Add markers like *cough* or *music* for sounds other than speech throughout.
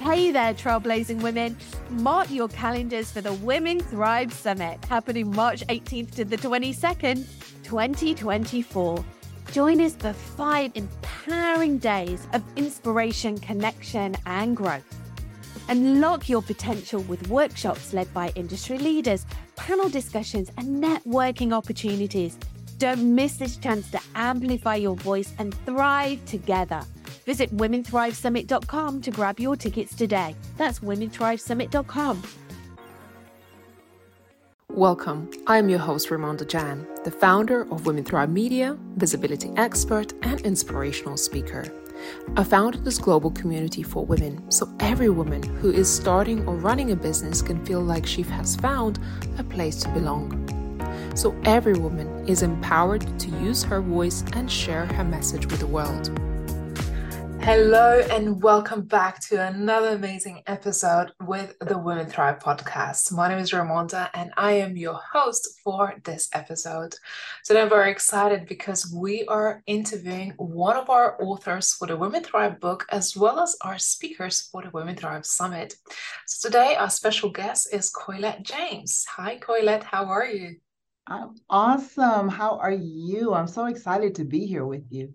Hey there, trailblazing women. Mark your calendars for the Women Thrive Summit happening March 18th to the 22nd, 2024. Join us for five empowering days of inspiration, connection, and growth. Unlock your potential with workshops led by industry leaders, panel discussions, and networking opportunities. Don't miss this chance to amplify your voice and thrive together. Visit WomenThriveSummit.com to grab your tickets today. That's WomenThriveSummit.com. Welcome. I'm your host, Ramonda Jan, the founder of Women Thrive Media, visibility expert, and inspirational speaker. I founded this global community for women so every woman who is starting or running a business can feel like she has found a place to belong. So every woman is empowered to use her voice and share her message with the world. Hello, and welcome back to another amazing episode with the Women Thrive podcast. My name is Ramonda, and I am your host for this episode. Today, I'm very excited because we are interviewing one of our authors for the Women Thrive book, as well as our speakers for the Women Thrive Summit. So, today, our special guest is Coylette James. Hi, Coylette, how are you? I'm awesome. How are you? I'm so excited to be here with you.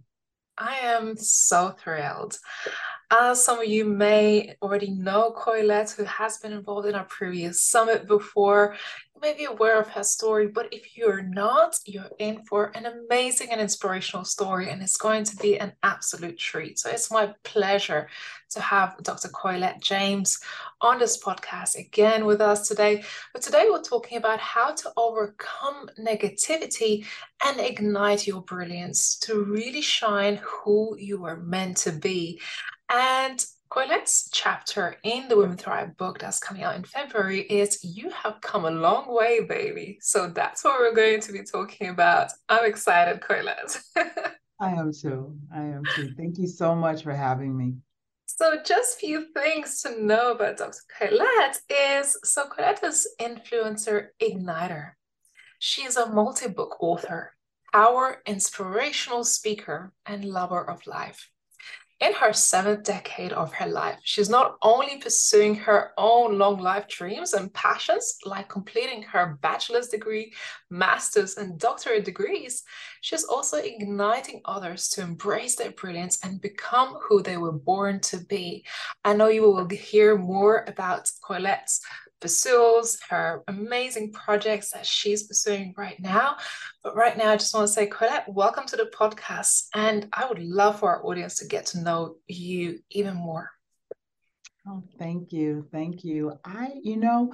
I am so thrilled. As some of you may already know, Coylette, who has been involved in our previous summit before, you may be aware of her story, but if you're not, you're in for an amazing and inspirational story, and it's going to be an absolute treat. So it's my pleasure to have Dr. Coylette James on this podcast again with us today. But today we're talking about how to overcome negativity and ignite your brilliance to really shine who you are meant to be. And Coylette's chapter in the Women Thrive book that's coming out in February is You Have Come a Long Way, baby. So that's what we're going to be talking about. I'm excited, Coylette. *laughs* I am too. I am too. Thank you so much for having me. So, just few things to know about Dr. Coylette is so Coylette is influencer igniter. She is a multi-book author, power inspirational speaker, and lover of life. In her seventh decade of her life, she's not only pursuing her own long life dreams and passions, like completing her bachelor's degree, master's, and doctorate degrees, she's also igniting others to embrace their brilliance and become who they were born to be. I know you will hear more about Coylette's pursues, her amazing projects that she's pursuing right now. But right now, I just want to say, Coylette, welcome to the podcast. And I would love for our audience to get to know you even more. Oh, thank you. Thank you. I, you know,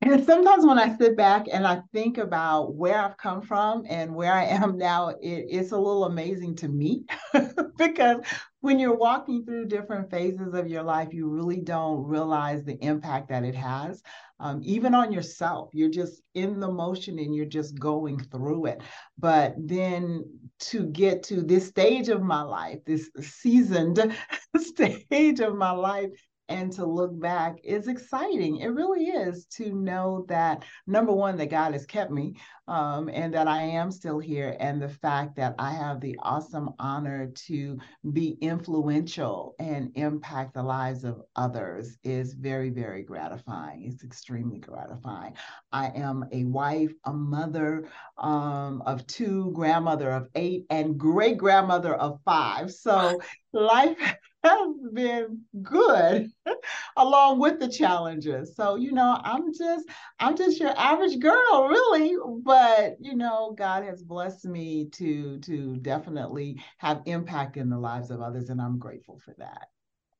and sometimes when I sit back and I think about where I've come from and where I am now, it, it's a little amazing to me *laughs* because when you're walking through different phases of your life, you really don't realize the impact that it has. Um, even on yourself, you're just in the motion and you're just going through it. But then to get to this stage of my life, this seasoned *laughs* stage of my life, and to look back is exciting. It really is to know that number one, that God has kept me um, and that I am still here, and the fact that I have the awesome honor to be influential and impact the lives of others is very, very gratifying. It's extremely gratifying. I am a wife, a mother um, of two, grandmother of eight, and great grandmother of five. So life has been good *laughs* along with the challenges. So, you know, I'm just I'm just your average girl, really, but you know, God has blessed me to to definitely have impact in the lives of others and I'm grateful for that.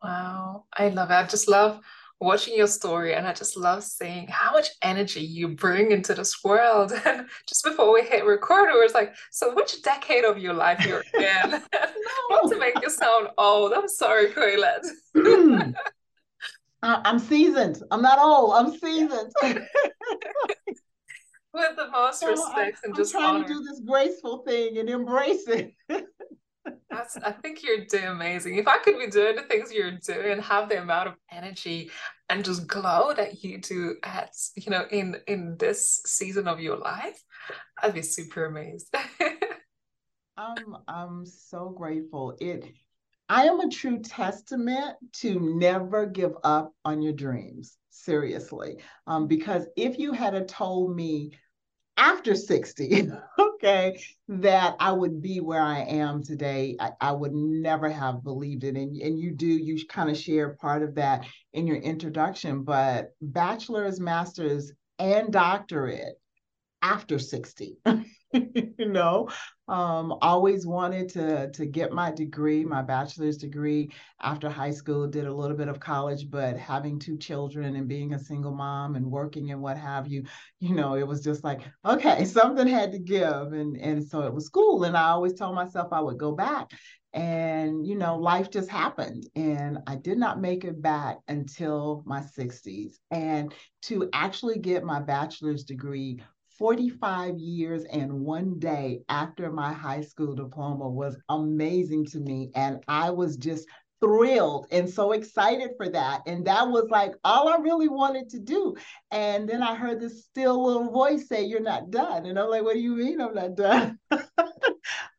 Wow. I love it. I just love watching your story and I just love seeing how much energy you bring into this world. And *laughs* just before we hit record, it was like, so which decade of your life you're *laughs* in? *laughs* Not to make you sound old. I'm sorry, Coylette. Mm. I'm seasoned. I'm not old. I'm seasoned. With the most respect I'm, and just I'm trying honor. to do this graceful thing and embrace it. That's, I think you're doing amazing. If I could be doing the things you're doing have the amount of energy and just glow that you do at, you know, in in this season of your life, I'd be super amazed. *laughs* I'm I'm so grateful. It I am a true testament to never give up on your dreams. Seriously. Um, because if you had told me after 60, *laughs* okay, that I would be where I am today, I, I would never have believed it. And, and you do, you kind of share part of that in your introduction, but bachelor's, master's, and doctorate after 60. *laughs* *laughs* you know um, always wanted to to get my degree my bachelor's degree after high school did a little bit of college but having two children and being a single mom and working and what have you you know it was just like okay *laughs* something had to give. And and so it was school and i always told myself i would go back. And you know life just happened. And i did not make it back until my 60s and to actually get my bachelor's degree 45 years and one day after my high school diploma was amazing to me. And I was just thrilled and so excited for that. And that was like all I really wanted to do. And then I heard this still little voice say, You're not done. And I'm like, What do you mean I'm not done? *laughs*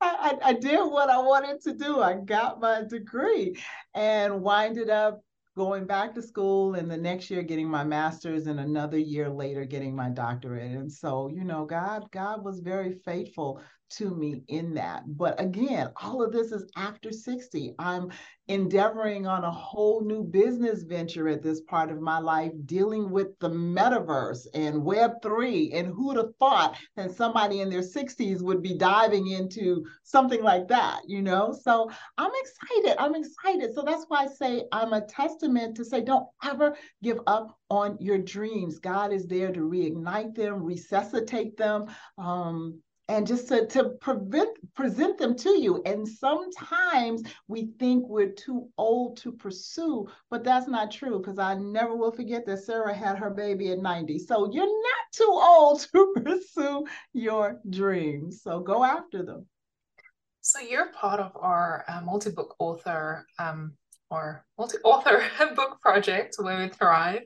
I, I, did what I wanted to do. I got my degree and winded up going back to school and the next year getting my master's and another year later getting my doctorate and so you know god god was very faithful to me in that but again all of this is after 60 i'm endeavoring on a whole new business venture at this part of my life, dealing with the metaverse and Web3. And who'd have thought that somebody in their 60s would be diving into something like that, you know? So I'm excited. I'm excited. So that's why I say I'm a testament to say, don't ever give up on your dreams. God is there to reignite them, resuscitate them. Um, and just to, to prevent, present them to you. And sometimes we think we're too old to pursue, but that's not true because I never will forget that Sarah had her baby at 90. So you're not too old to *laughs* pursue your dreams. So go after them. So you're part of our uh, multi-book author um, or multi-author *laughs* book project, Women Thrive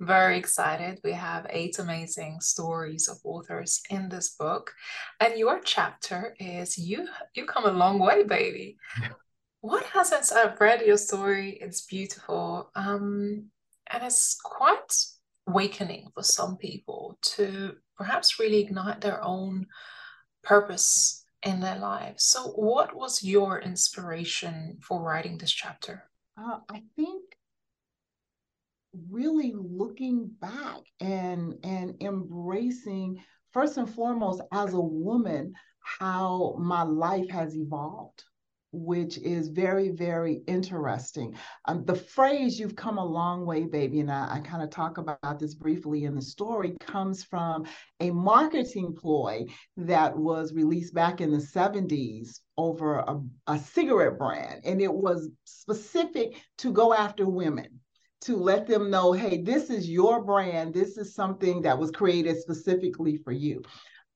very excited. We have eight amazing stories of authors in this book. And your chapter is you you come a long way, baby. *laughs* What has since I've read your story, it's beautiful. Um, and it's quite awakening for some people to perhaps really ignite their own purpose in their lives. So, what was your inspiration for writing this chapter? Uh, I think really looking back and and embracing first and foremost as a woman how my life has evolved which is very very interesting um, the phrase you've come a long way baby and i, I kind of talk about this briefly in the story comes from a marketing ploy that was released back in the 70s over a, a cigarette brand and it was specific to go after women to let them know, hey, this is your brand. This is something that was created specifically for you.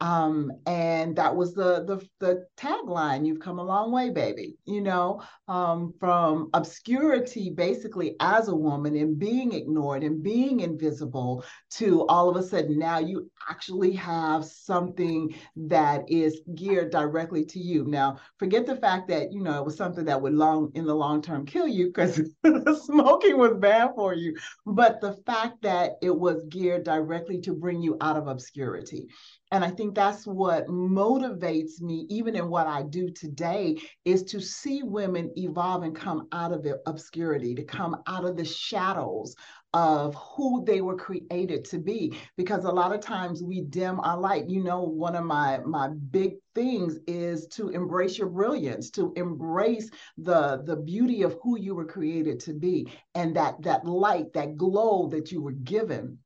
Um, and that was the, the the tagline you've come a long way baby you know um, from obscurity basically as a woman and being ignored and being invisible to all of a sudden now you actually have something that is geared directly to you. Now forget the fact that you know it was something that would long in the long term kill you because *laughs* smoking was bad for you but the fact that it was geared directly to bring you out of obscurity and I think that's what motivates me, even in what I do today, is to see women evolve and come out of obscurity, to come out of the shadows of who they were created to be. Because a lot of times we dim our light. You know one of my my big things is to embrace your brilliance to embrace the the beauty of who you were created to be and that that light that glow that you were given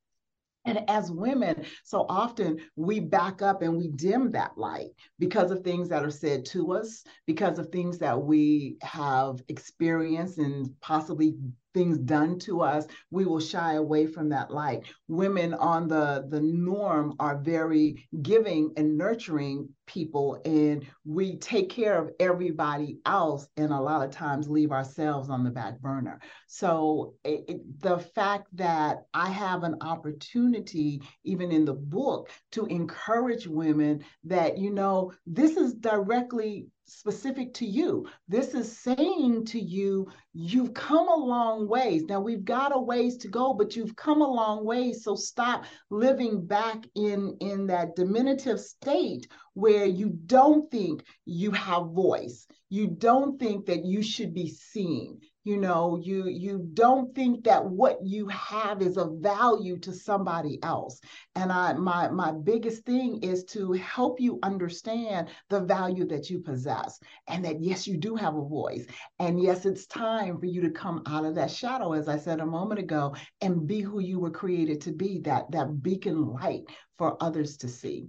and as women, so often we back up and we dim that light because of things that are said to us, because of things that we have experienced and possibly things done to us, we will shy away from that light. Women on the, the norm are very giving and nurturing people, and we take care of everybody else, and a lot of times leave ourselves on the back burner. So, it, it, the fact that I have an opportunity, even in the book, to encourage women that, you know, this is directly specific to you. This is saying to you, you've come a long ways. Now we've got a ways to go, but you've come a long ways. So stop living back in, in that diminutive state where you don't think you have voice. You don't think that you should be seen. You know you you don't think that what you have is of value to somebody else. And i my my biggest thing is to help you understand the value that you possess and that yes you do have a voice. And yes it's time for you to come out of that shadow as i said a moment ago and be who you were created to be that that beacon light for others to see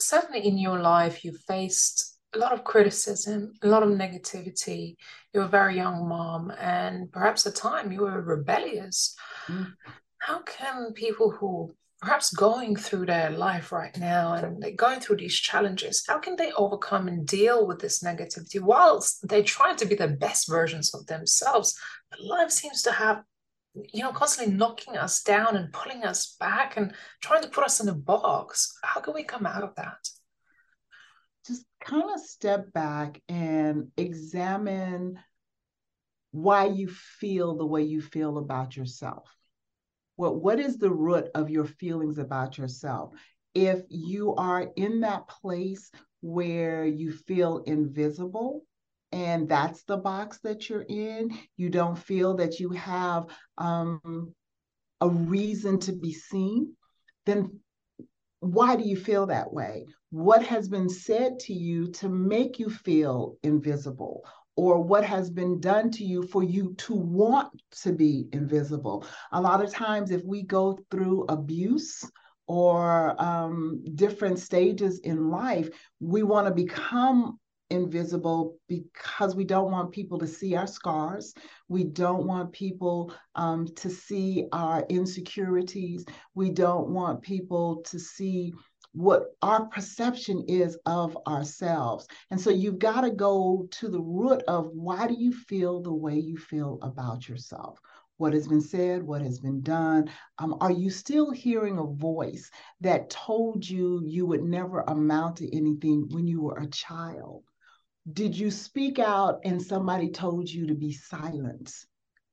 certainly in your life you faced a lot of criticism, a lot of negativity. You're a very young mom, and perhaps at time you were rebellious. Mm. How can people who perhaps going through their life right now and they're going through these challenges, how can they overcome and deal with this negativity whilst they try to be the best versions of themselves? But life seems to have you know, constantly knocking us down and pulling us back and trying to put us in a box. How can we come out of that? just kind of step back and examine why you feel the way you feel about yourself. What, what is the root of your feelings about yourself? If you are in that place where you feel invisible, and that's the box that you're in, you don't feel that you have um, a reason to be seen, then why do you feel that way? What has been said to you to make you feel invisible? Or what has been done to you for you to want to be invisible? A lot of times, if we go through abuse, or um, different stages in life, we want to become invisible because we don't want people to see our scars. We don't want people um, to see our insecurities. We don't want people to see what our perception is of ourselves. And so you've got to go to the root of why do you feel the way you feel about yourself? What has been said, what has been done? Um, are you still hearing a voice that told you you would never amount to anything when you were a child? Did you speak out and somebody told you to be silent,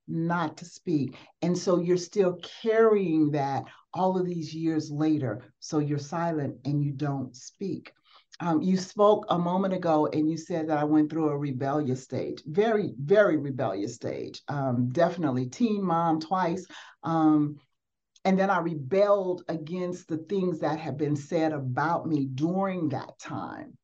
not to speak? And so you're still carrying that all of these years later. So you're silent and you don't speak. Um, you spoke a moment ago and you said that I went through a rebellious stage, very, very rebellious stage. Um, definitely teen mom twice. Um, and then I rebelled against the things that had been said about me during that time.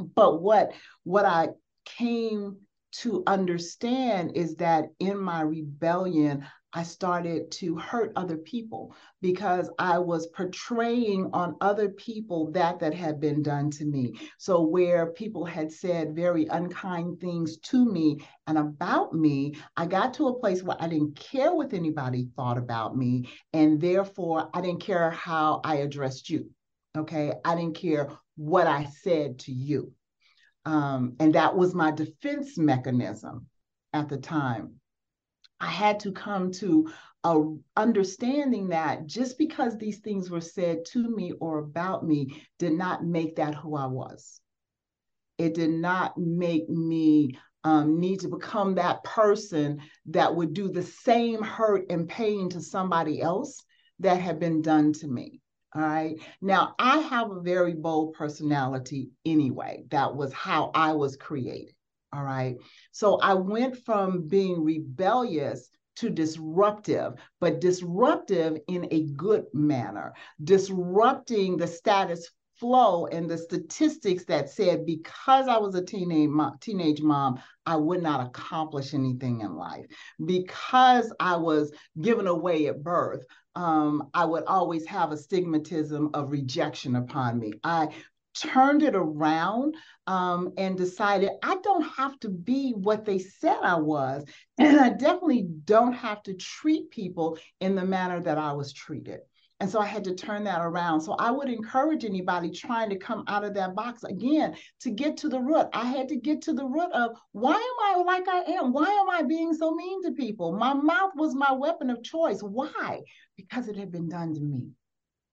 But what what I came to understand is that in my rebellion, I started to hurt other people because I was portraying on other people that that had been done to me. So where people had said very unkind things to me and about me, I got to a place where I didn't care what anybody thought about me and therefore I didn't care how I addressed you. Okay? I didn't care what I said to you. Um, and that was my defense mechanism at the time. I had to come to a understanding that just because these things were said to me or about me did not make that who I was. It did not make me um, need to become that person that would do the same hurt and pain to somebody else that had been done to me. All right. Now, I have a very bold personality anyway. That was how I was created. All right. So I went from being rebellious to disruptive, but disruptive in a good manner, disrupting the status flow and the statistics that said because I was a teenage mom, teenage mom, I would not accomplish anything in life. Because I was given away at birth, um, I would always have a stigmatism of rejection upon me. I turned it around um, and decided I don't have to be what they said I was. And I definitely don't have to treat people in the manner that I was treated. And so I had to turn that around. So I would encourage anybody trying to come out of that box again to get to the root. I had to get to the root of why am I like I am? Why am I being so mean to people? My mouth was my weapon of choice. Why? Because it had been done to me.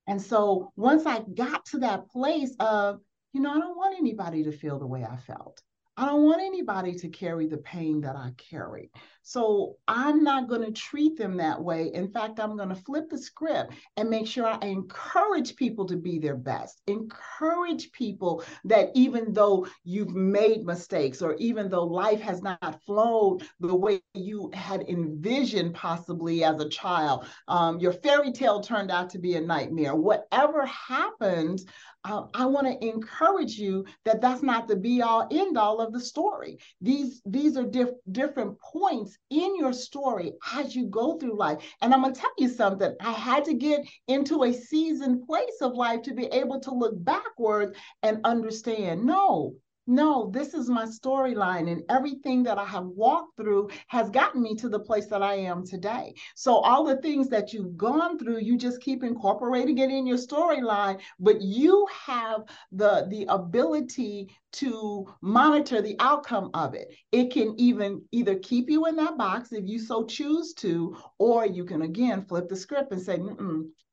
And so once I got to that place of you know, I don't want anybody to feel the way I felt. I don't want anybody to carry the pain that I carry. So I'm not going to treat them that way. In fact, I'm going to flip the script and make sure I encourage people to be their best. Encourage people that even though you've made mistakes or even though life has not flowed the way you had envisioned possibly as a child, um, your fairy tale turned out to be a nightmare. Whatever happens, uh, I want to encourage you that that's not the be all end all of the story. These these are diff- different points in your story as you go through life. And I'm going to tell you something. I had to get into a seasoned place of life to be able to look backwards and understand. No, no, this is my storyline, and everything that I have walked through has gotten me to the place that I am today. So, all the things that you've gone through, you just keep incorporating it in your storyline, but you have the, the ability to monitor the outcome of it. It can even either keep you in that box if you so choose to, or you can again flip the script and say,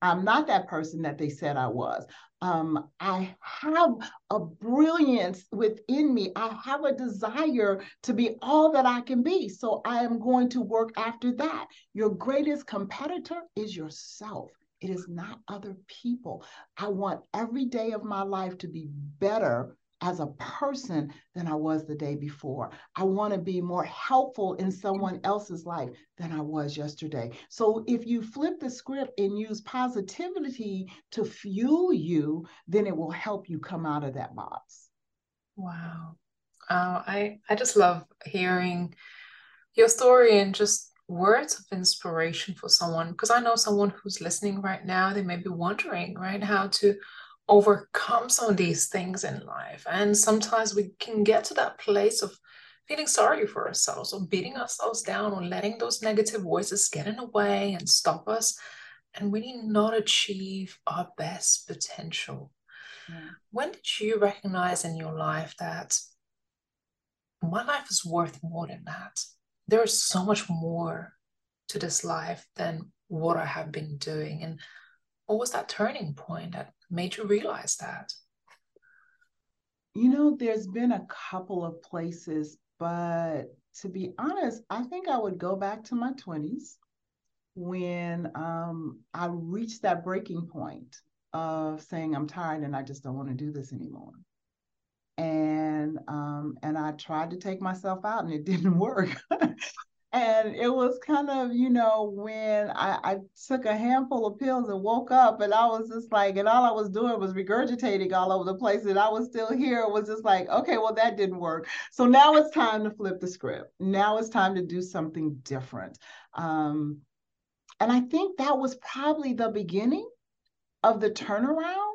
I'm not that person that they said I was. Um, I have a brilliance within me. I have a desire to be all that I can be. So I am going to work after that. Your greatest competitor is yourself. It is not other people. I want every day of my life to be better as a person than I was the day before. I want to be more helpful in someone else's life than I was yesterday. So if you flip the script and use positivity to fuel you, then it will help you come out of that box. Wow. Uh, I, I just love hearing your story and just words of inspiration for someone because I know someone who's listening right now, they may be wondering, right, how to overcome some of these things in life. And sometimes we can get to that place of feeling sorry for ourselves or beating ourselves down or letting those negative voices get in the way and stop us and really not achieve our best potential. Yeah. When did you recognize in your life that my life is worth more than that? There is so much more to this life than what I have been doing. And what was that turning point that made you realize that? You know, there's been a couple of places, but to be honest, I think I would go back to my 20s when um, I reached that breaking point of saying I'm tired and I just don't want to do this anymore. And um, and I tried to take myself out and it *laughs* didn't work. *laughs* and it was kind of you know when I, I, took a handful of pills and woke up and i was just like and all i was doing was regurgitating all over the place and i was still here it was just like okay well that didn't work. So now it's time to flip the script. Now it's time to do something different. Um, and i think that was probably the beginning of the turnaround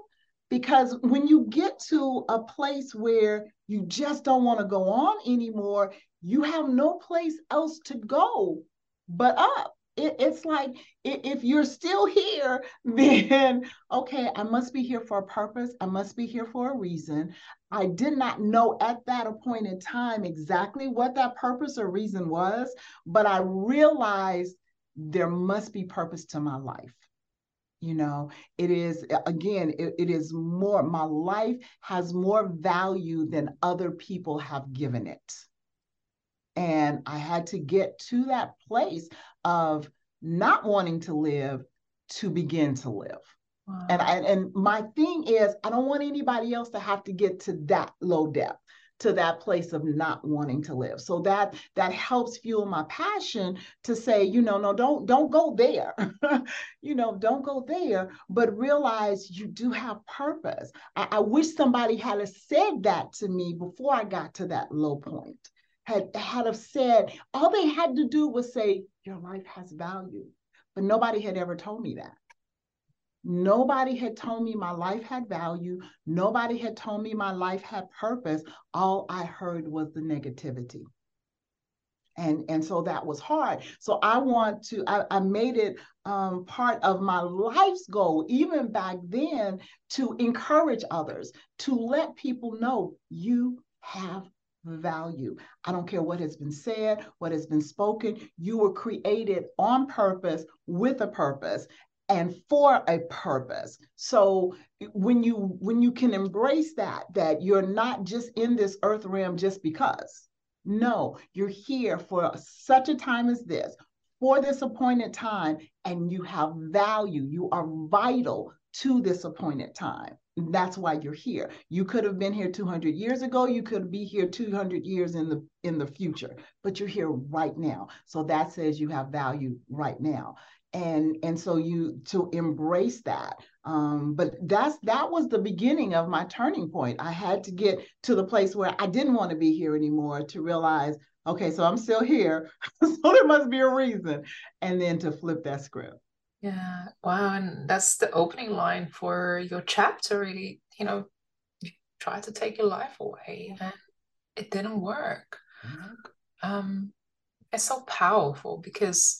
because when you get to a place where you just don't want to go on anymore you have no place else to go but up. It, it's like if you're still here, *laughs* then okay, I must be here for a purpose. I must be here for a reason. I did not know at that point in time exactly what that purpose or reason was, but I realized there must be purpose to my life you know it is again it, it is more my life has more value than other people have given it and I had to get to that place of not wanting to live to begin to live. Wow. And I, and my thing is I don't want anybody else to have to get to that low depth to that place of not wanting to live so that that helps fuel my passion to say you know no don't don't go there *laughs* you know don't go there but realize you do have purpose I, I wish somebody had said that to me before i got to that low point had had have said, all they had to do was say, your life has value. But nobody had ever told me that. Nobody had told me my life had value. Nobody had told me my life had purpose. All I heard was the negativity. And, and so that was hard. So I want to, I, I made it um, part of my life's goal, even back then, to encourage others, to let people know you have value. I don't care what has been said, what has been spoken. You were created on purpose with a purpose. and for a purpose so when you when you can embrace that that you're not just in this earth realm just because no you're here for such a time as this for this appointed time and you have value you are vital to this appointed time. That's why you're here. You could have been here 200 years ago. You could be here 200 years in the in the future but you're here right now. So that says you have value right now. And and so you to embrace that um, but that's that was the beginning of my turning point. I had to get to the place where i didn't want to be here anymore to realize okay so i'm still here. *laughs* So there must be a reason. And then to flip that script yeah wow and that's the opening line for your chapter really you know you tried to take your life away and it didn't work mm-hmm. um it's so powerful because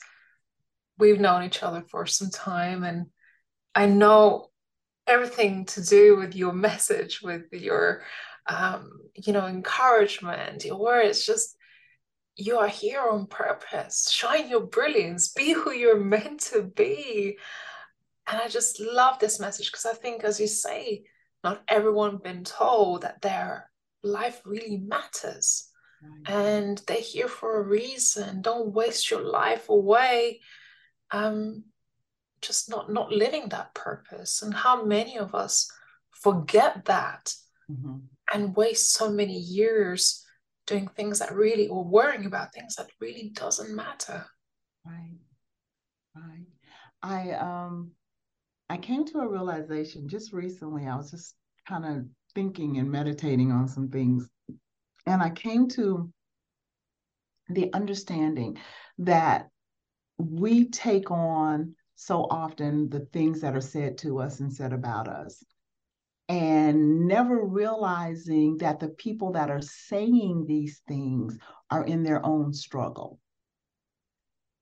we've known each other for some time and I know everything to do with your *laughs* message, with your um, you know, encouragement, your words, just you are here on purpose. Shine your brilliance, be who you're meant to be. And I just love this message because I think, as you say, not everyone has been told that their life really matters. And they're here for a reason. Don't waste your life away um, just not not living that purpose and how many of us forget that mm-hmm. and waste so many years doing things that really or worrying about things that really doesn't matter. Right. Right. I um i came to a realization just recently i was just kind of thinking and meditating on some things and i came to the understanding that we take on so often the things that are said to us and said about us and never realizing that the people that are saying these things are in their own struggle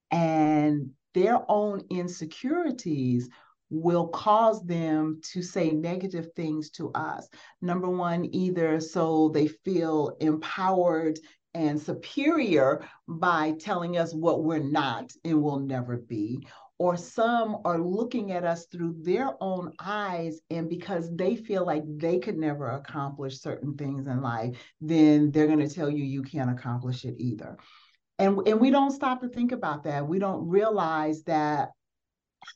and their own insecurities will cause them to say negative things to us. Number one, either so they feel empowered and superior by telling us what we're not and will never be. Or some are looking at us through their own eyes, and because they feel like they could never accomplish certain things in life, then they're going to tell you you can't accomplish it either. And, and we don't stop to think about that. We don't realize that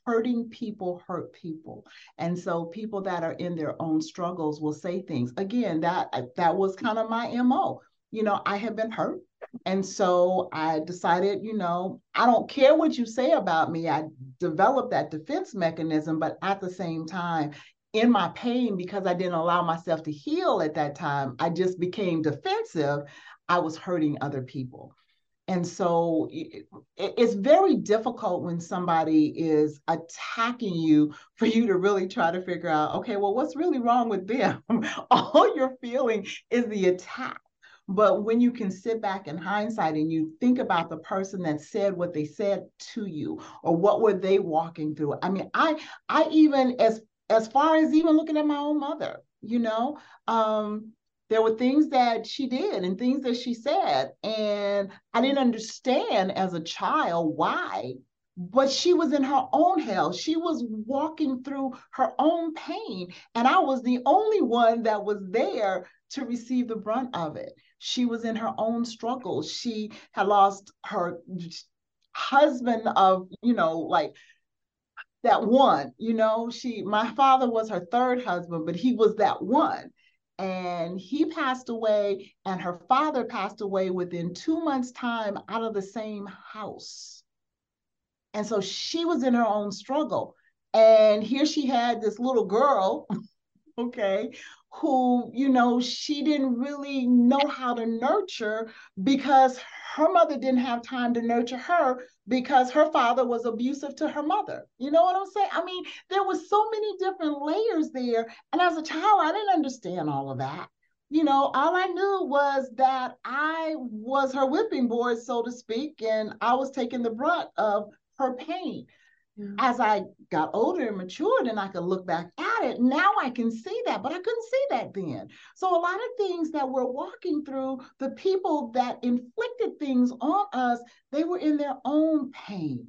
hurting people hurt people and so people that are in their own struggles will say things again that that was kind of my mo you know, I have been hurt. And so I decided, you know, I don't care what you say about me. I developed that defense mechanism, but at the same time, in my pain, because I didn't allow myself to heal at that time, I just became defensive. I was hurting other people. And so it's very difficult when somebody is attacking you for you to really try to figure out, okay, well, what's really wrong with them? *laughs* All you're feeling is the attack but when you can sit back in hindsight and you think about the person that said what they said to you or what were they walking through. I mean, I I even as as far as even looking at my own mother, you know, um, there were things that she did and things that she said. And I didn't understand as a child why, but she was in her own hell. She was walking through her own pain. And I was the only one that was there to receive the brunt of it. She was in her own struggle. She had lost her husband of, you know, like that one, you know, she, my father was her third husband, but he was that one. And he passed away, and her father passed away within two months' time out of the same house. And so she was in her own struggle. And here she had this little girl, *laughs* okay, who, you know, she didn't really know how to nurture because her mother didn't have time to nurture her because her father was abusive to her mother. You know what I'm saying? I mean, there was so many different layers there. And as a child, I didn't understand all of that. You know, all I knew was that I was her whipping boy, so to speak, and I was taking the brunt of her pain. Mm-hmm. As I got older and matured and I could look back at it, now I can see that, but I couldn't see that then. So, a lot of things that we're walking through, the people that inflicted things on us, they were in their own pain.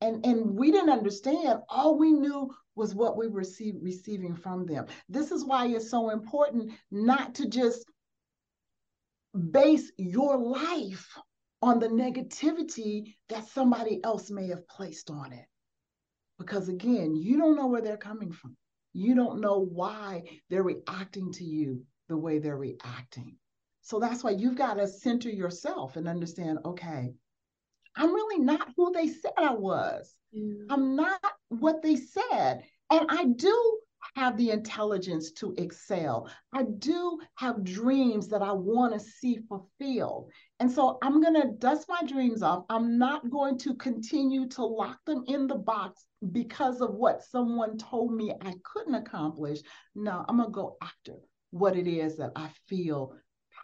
and and we didn't understand all we knew was what we were receiving from them this is why it's so important not to just base your life on the negativity that somebody else may have placed on it because again you don't know where they're coming from you don't know why they're reacting to you the way they're reacting so that's why you've got to center yourself and understand okay I'm really not who they said I was. Yeah. I'm not what they said. And I do have the intelligence to excel. I do have dreams that I want to see fulfilled. And so I'm going to dust my dreams off. I'm not going to continue to lock them in the box because of what someone told me I couldn't accomplish. No, I'm going to go after what it is that I feel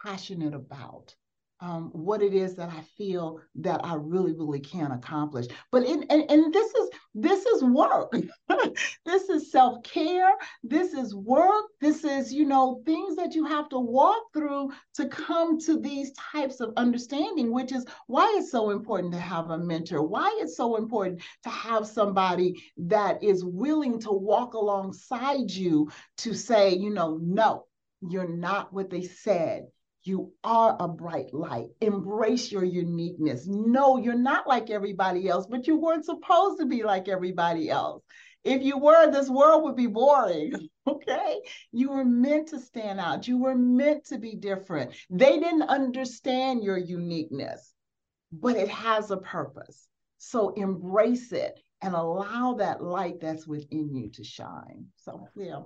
passionate about um, what it is that I feel that I really, really can accomplish. But in, and, and this is this is work. *laughs* this is self-care. This is work. This is, you know, things that you have to walk through to come to these types of understanding, which is why it's so important to have a mentor, why it's so important to have somebody that is willing to walk alongside you to say, you know, no, you're not what they said you are a bright light. Embrace your uniqueness. No, you're not like everybody else, but you weren't supposed to be like everybody else. If you were, this world would be boring. *laughs* Okay. You were meant to stand out. You were meant to be different. They didn't understand your uniqueness, but it has a purpose. So embrace it and allow that light that's within you to shine. So, yeah,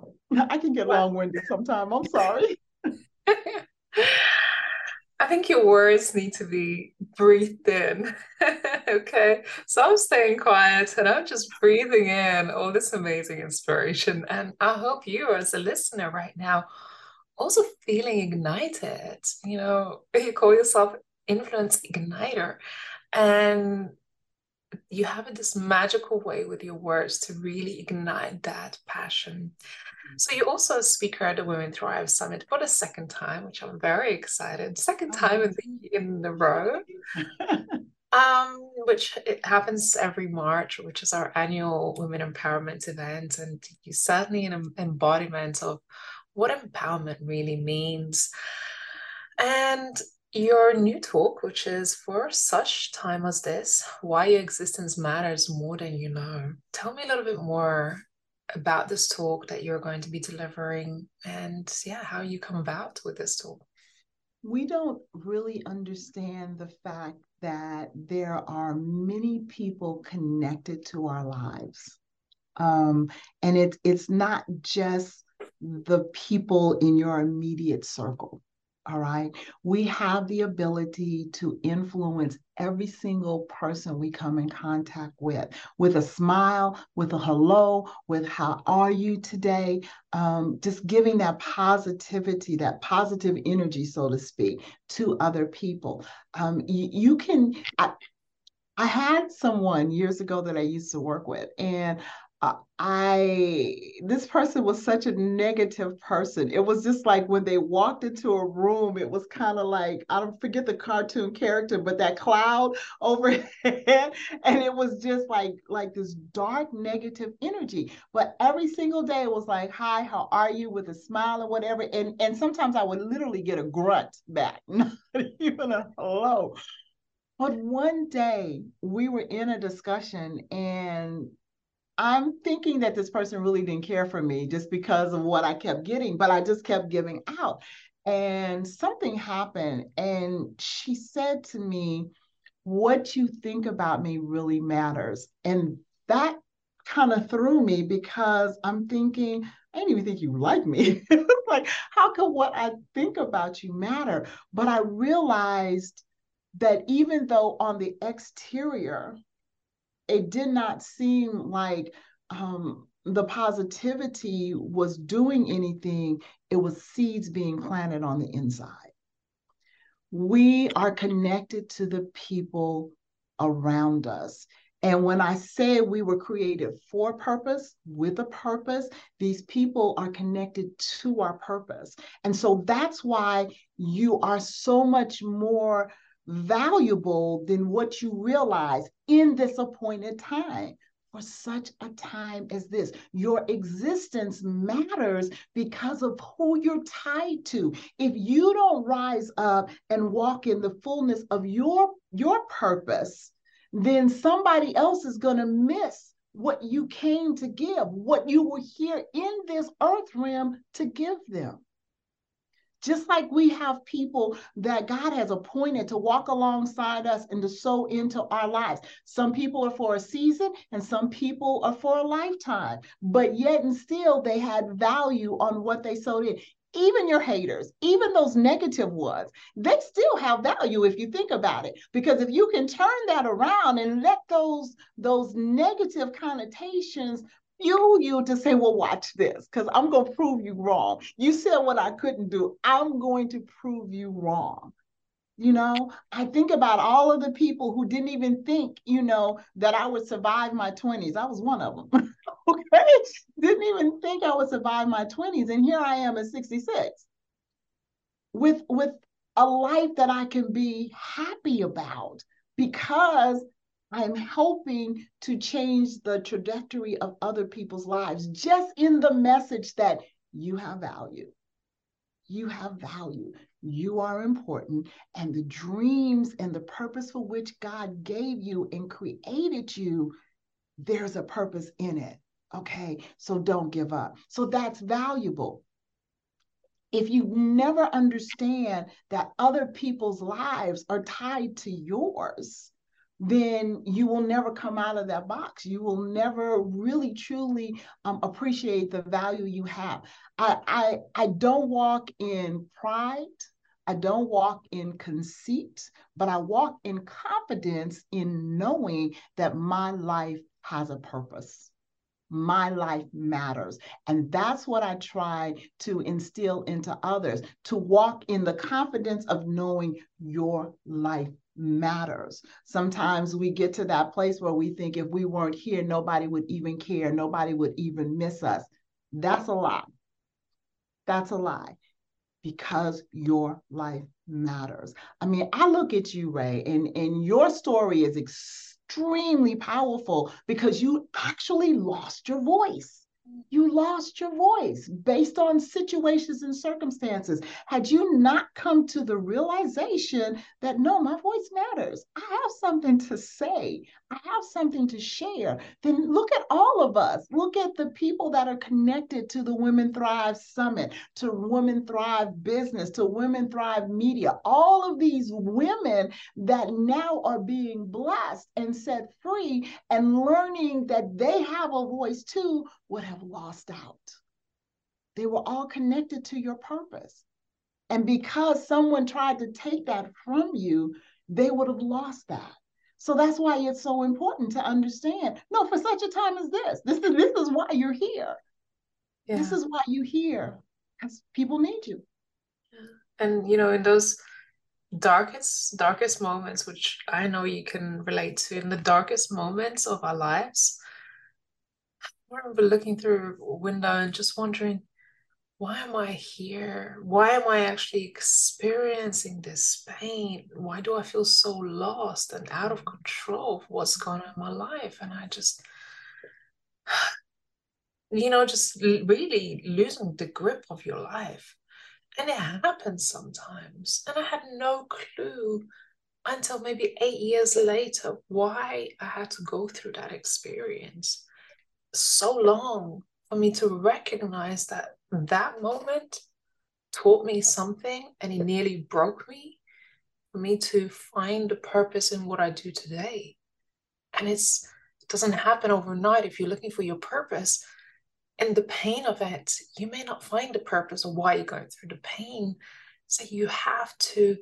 I can get long winded sometimes. I'm sorry. *laughs* Think your words need to be breathed in. *laughs* okay. So I'm staying quiet and I'm just breathing in all this amazing inspiration. And I hope you, as a listener right now, also feeling ignited. You know, you call yourself influence igniter. And you have this magical way with your words to really ignite that passion. So you're also a speaker at the Women Thrive Summit for the second time, which I'm very excited. Second oh, time in the in the row. *laughs* um, which it happens every March, which is our annual women empowerment event, and you certainly an embodiment of what empowerment really means. And your new talk, which is for such time as this, why your existence matters more than you know. Tell me a little bit more about this talk that you're going to be delivering and yeah how you come about with this talk. We don't really understand the fact that there are many people connected to our lives. Um, and it, it's not just the people in your immediate circle all right. We have the ability to influence every single person we come in contact with, with a smile, with a hello, with how are you today? Um, just giving that positivity, that positive energy, so to speak, to other people. Um, you, you can. I, I had someone years ago that I used to work with, and Uh, I this person was such a negative person. It was just like when they walked into a room, it was kind of like I don't forget the cartoon character, but that cloud *laughs* overhead, and it was just like like this dark negative energy. But every single day it was like, "Hi, how are you?" with a smile or whatever. And and sometimes I would literally get a grunt back, *laughs* not even a hello. But one day we were in a discussion and I'm thinking that this person really didn't care for me just because of what I kept getting, but I just kept giving out. And something happened, and she said to me, What you think about me really matters. And that kind of threw me because I'm thinking, I didn't even think you like me. *laughs* like, how could what I think about you matter? But I realized that even though on the exterior, it did not seem like um, the positivity was doing anything. It was seeds being planted on the inside. We are connected to the people around us. And when I say we were created for purpose, with a purpose, these people are connected to our purpose. And so that's why you are so much more valuable than what you realize in this appointed time for such a time as this. Your existence matters because of who you're tied to. If you don't rise up and walk in the fullness of your, your purpose, then somebody else is going to miss what you came to give, what you were here in this earth realm to give them. Just like we have people that God has appointed to walk alongside us and to sow into our lives. Some people are for a season and some people are for a lifetime, but yet and still they had value on what they sowed in even your haters, even those negative ones, they still have value if you think about it. Because if you can turn that around and let those those negative connotations fuel you to say, well, watch this, because I'm going to prove you wrong. You said what I couldn't do. I'm going to prove you wrong. You know, I think about all of the people who didn't even think, you know, that I would survive my 20s. I was one of them. *laughs* okay. Didn't even think I would survive my 20s. And here I am at 66 with with a life that I can be happy about because I'm helping to change the trajectory of other people's lives just in the message that you have value. You have value. You are important. And the dreams and the purpose for which God gave you and created you, there's a purpose in it. Okay. So don't give up. So that's valuable. If you never understand that other people's lives are tied to yours, then you will never come out of that box. You will never really truly um, appreciate the value you have. I, I, I don't walk in pride. I don't walk in conceit, but I walk in confidence in knowing that my life has a purpose. My life matters. And that's what I try to instill into others to walk in the confidence of knowing your life matters. Sometimes we get to that place where we think if we weren't here, nobody would even care, nobody would even miss us. That's a lie. That's a lie because your life matters. I mean, I look at you, Ray, and, and your story is extremely powerful because you actually lost your voice you lost your voice based on situations and circumstances. Had you not come to the realization that no, my voice matters, I have something to say, I have something to share, then look at all of us. Look at the people that are connected to the Women Thrive Summit, to Women Thrive Business, to Women Thrive Media. All of these women that now are being blessed and set free and learning that they have a voice too would have lost out. They were all connected to your purpose. And because someone tried to take that from you, they would have lost that. So that's why it's so important to understand. No, for such a time as this, this is this is why you're here. Yeah. This is why you're here. Because people need you. And you know, in those darkest, darkest moments, which I know you can relate to, in the darkest moments of our lives, I remember looking through a window and just wondering, why am I here? Why am I actually experiencing this pain? Why do I feel so lost and out of control of what's going on in my life? And I just, *sighs* you know, just really losing the grip of your life. And it happens sometimes. And I had no clue until maybe eight years later why I had to go through that experience so long for me to recognize that that moment taught me something and it nearly broke me for me to find a purpose in what I do today. And it's it doesn't happen overnight if you're looking for your purpose. And the pain of it, you may not find the purpose of why you're going through the pain. So you have to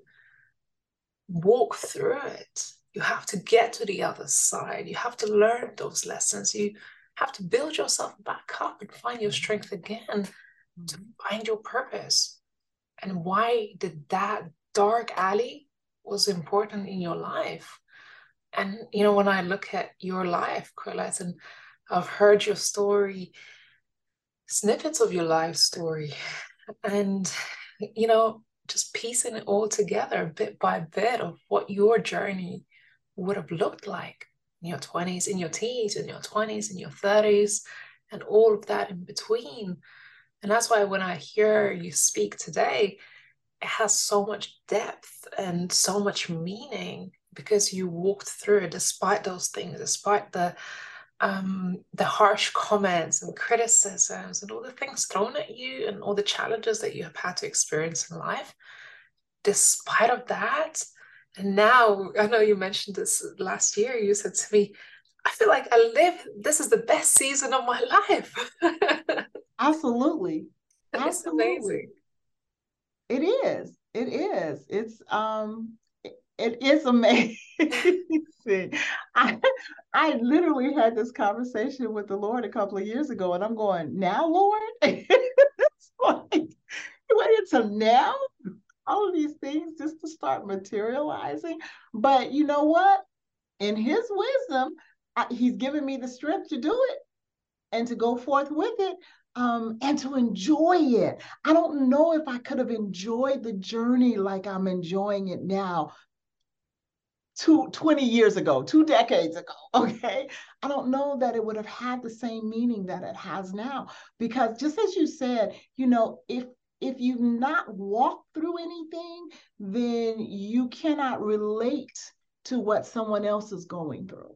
walk through it. You have to get to the other side. You have to learn those lessons. You have to build yourself back up and find your strength again mm-hmm. to find your purpose. And why did that dark alley was important in your life? And you know, when I look at your life, Coylette, and I've heard your story, snippets of your life story, and you know, just piecing it all together bit by bit of what your journey would have looked like in your 20s, in your teens, in your 20s, in your 30s, and all of that in between. And that's why when I hear you speak today, it has so much depth and so much meaning because you walked through it despite those things, despite the um, the harsh comments and criticisms and all the things thrown at you and all the challenges that you have had to experience in life. Despite of that, and now I know you mentioned this last year. You said to me, "I feel like I live. This is the best season of my *laughs* life." Absolutely, *laughs* absolutely. Amazing. It is. It is. It's um it is amazing. *laughs* I I literally had this conversation with the Lord a couple of years ago, and I'm going, now, Lord? it's like you waited until now? All of these things just to start materializing. But you know what? In his wisdom, I, he's given me the strength to do it and to go forth with it um, and to enjoy it. I don't know if I could have enjoyed the journey like I'm enjoying it now. Two, 20 years ago, two decades ago, *laughs* okay? I don't know that it would have had the same meaning that it has now. Because just as you said, you know, if if you've not walked through anything, then you cannot relate to what someone else is going through.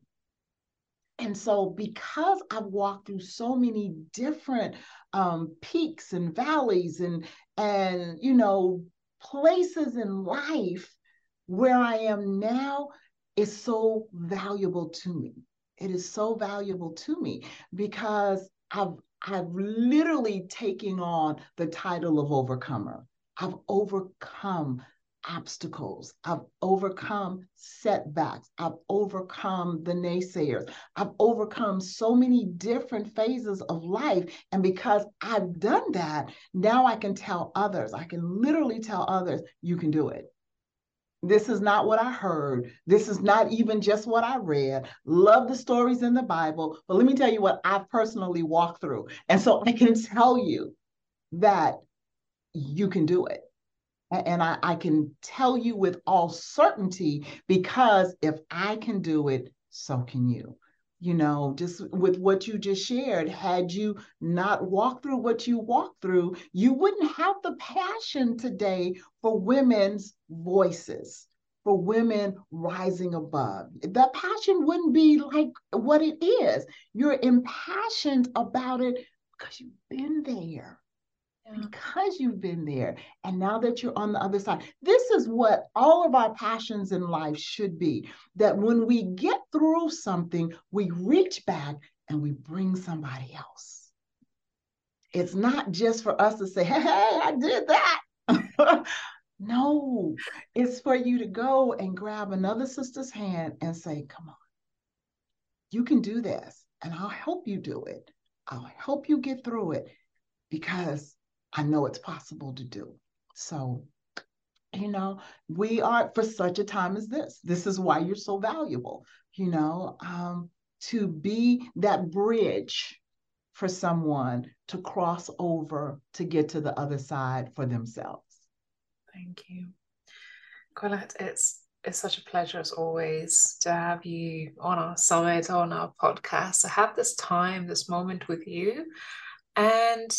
And so, because I've walked through so many different um, peaks and valleys and and you know places in life, where I am now is so valuable to me. It is so valuable to me because I've I've literally taken on the title of overcomer. I've overcome obstacles. I've overcome setbacks. I've overcome the naysayers. I've overcome so many different phases of life. And because I've done that, now I can tell others, I can literally tell others, you can do it. This is not what I heard. This is not even just what I read. Love the stories in the Bible. But let me tell you what I've personally walked through. And so I can tell you that you can do it. And I, I can tell you with all certainty because if I can do it, so can you. You know, just with what you just shared, had you not walked through what you walked through, you wouldn't have the passion today for women's voices, for women rising above. That passion wouldn't be like what it is. You're impassioned about it because you've been there because you've been there and now that you're on the other side. This is what all of our passions in life should be that when we get through something we reach back and we bring somebody else. It's not just for us to say hey, hey i did that. *laughs* No it's for you to go and grab another sister's hand and say come on. You can do this and i'll help you do it. I'll help you get through it because I know it's possible to do. So, you know, we are for such a time as this. This is why you're so valuable, you know, um, to be that bridge for someone to cross over to get to the other side for themselves. Thank you. Coylette, it's it's such a pleasure as always to have you on our summit, on our podcast, to have this time, this moment with you. And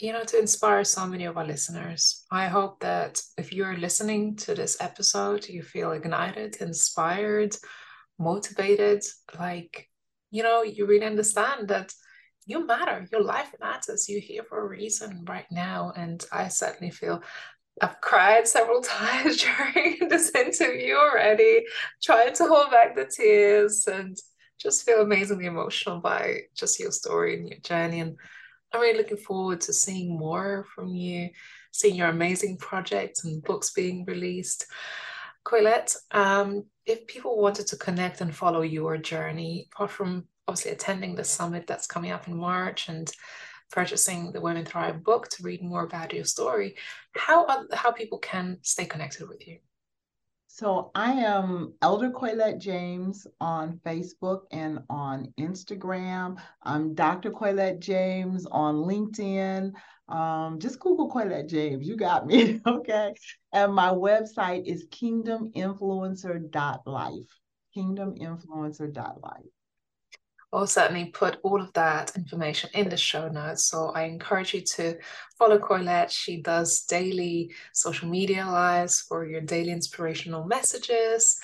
you know, to inspire so many of our listeners. I hope that if you're listening to this episode, you feel ignited, inspired, motivated, like, you know, you really understand that you matter, your life matters, you're here for a reason right now. And I certainly feel I've cried several *laughs* times during this interview already, trying to hold back the tears and just feel amazingly emotional by just your story and your journey. And I'm really looking forward to seeing more from you, seeing your amazing projects and books being released. Coylette, um, if people wanted to connect and follow your journey, apart from obviously attending the summit that's coming up in March and purchasing the Women Thrive book to read more about your story, how how people can stay connected with you? So I am Elder Coylette James on Facebook and on Instagram. I'm Dr. Coylette James on LinkedIn. Um, just Google Coylette James. You got me. *laughs* okay. And my website is kingdominfluencer.life. Kingdominfluencer.life. I'll certainly put all of that information in the show notes. So I encourage you to follow Coylette. She does daily social media lives for your daily inspirational messages.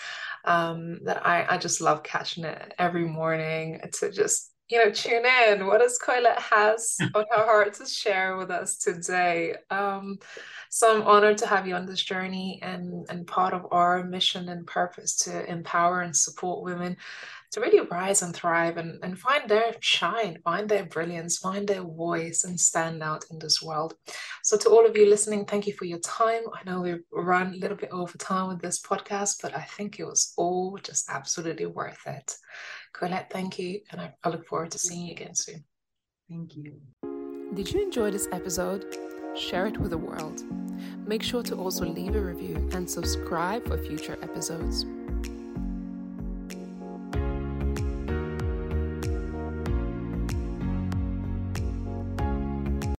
Um, that I, I just love catching it every morning to just you know, tune in. What does Coylette has *laughs* on her heart to share with us today? Um, so I'm honored to have you on this journey and, and part of our mission and purpose to empower and support women to really rise and thrive and, and find their shine, find their brilliance, find their voice, and stand out in this world. So, to all of you listening, thank you for your time. I know we've run a little bit over time with this podcast, but I think it was all just absolutely worth it. Coylette, thank you. And I, I look forward to seeing you again soon. Thank you. Did you enjoy this episode? Share it with the world. Make sure to also leave a review and subscribe for future episodes.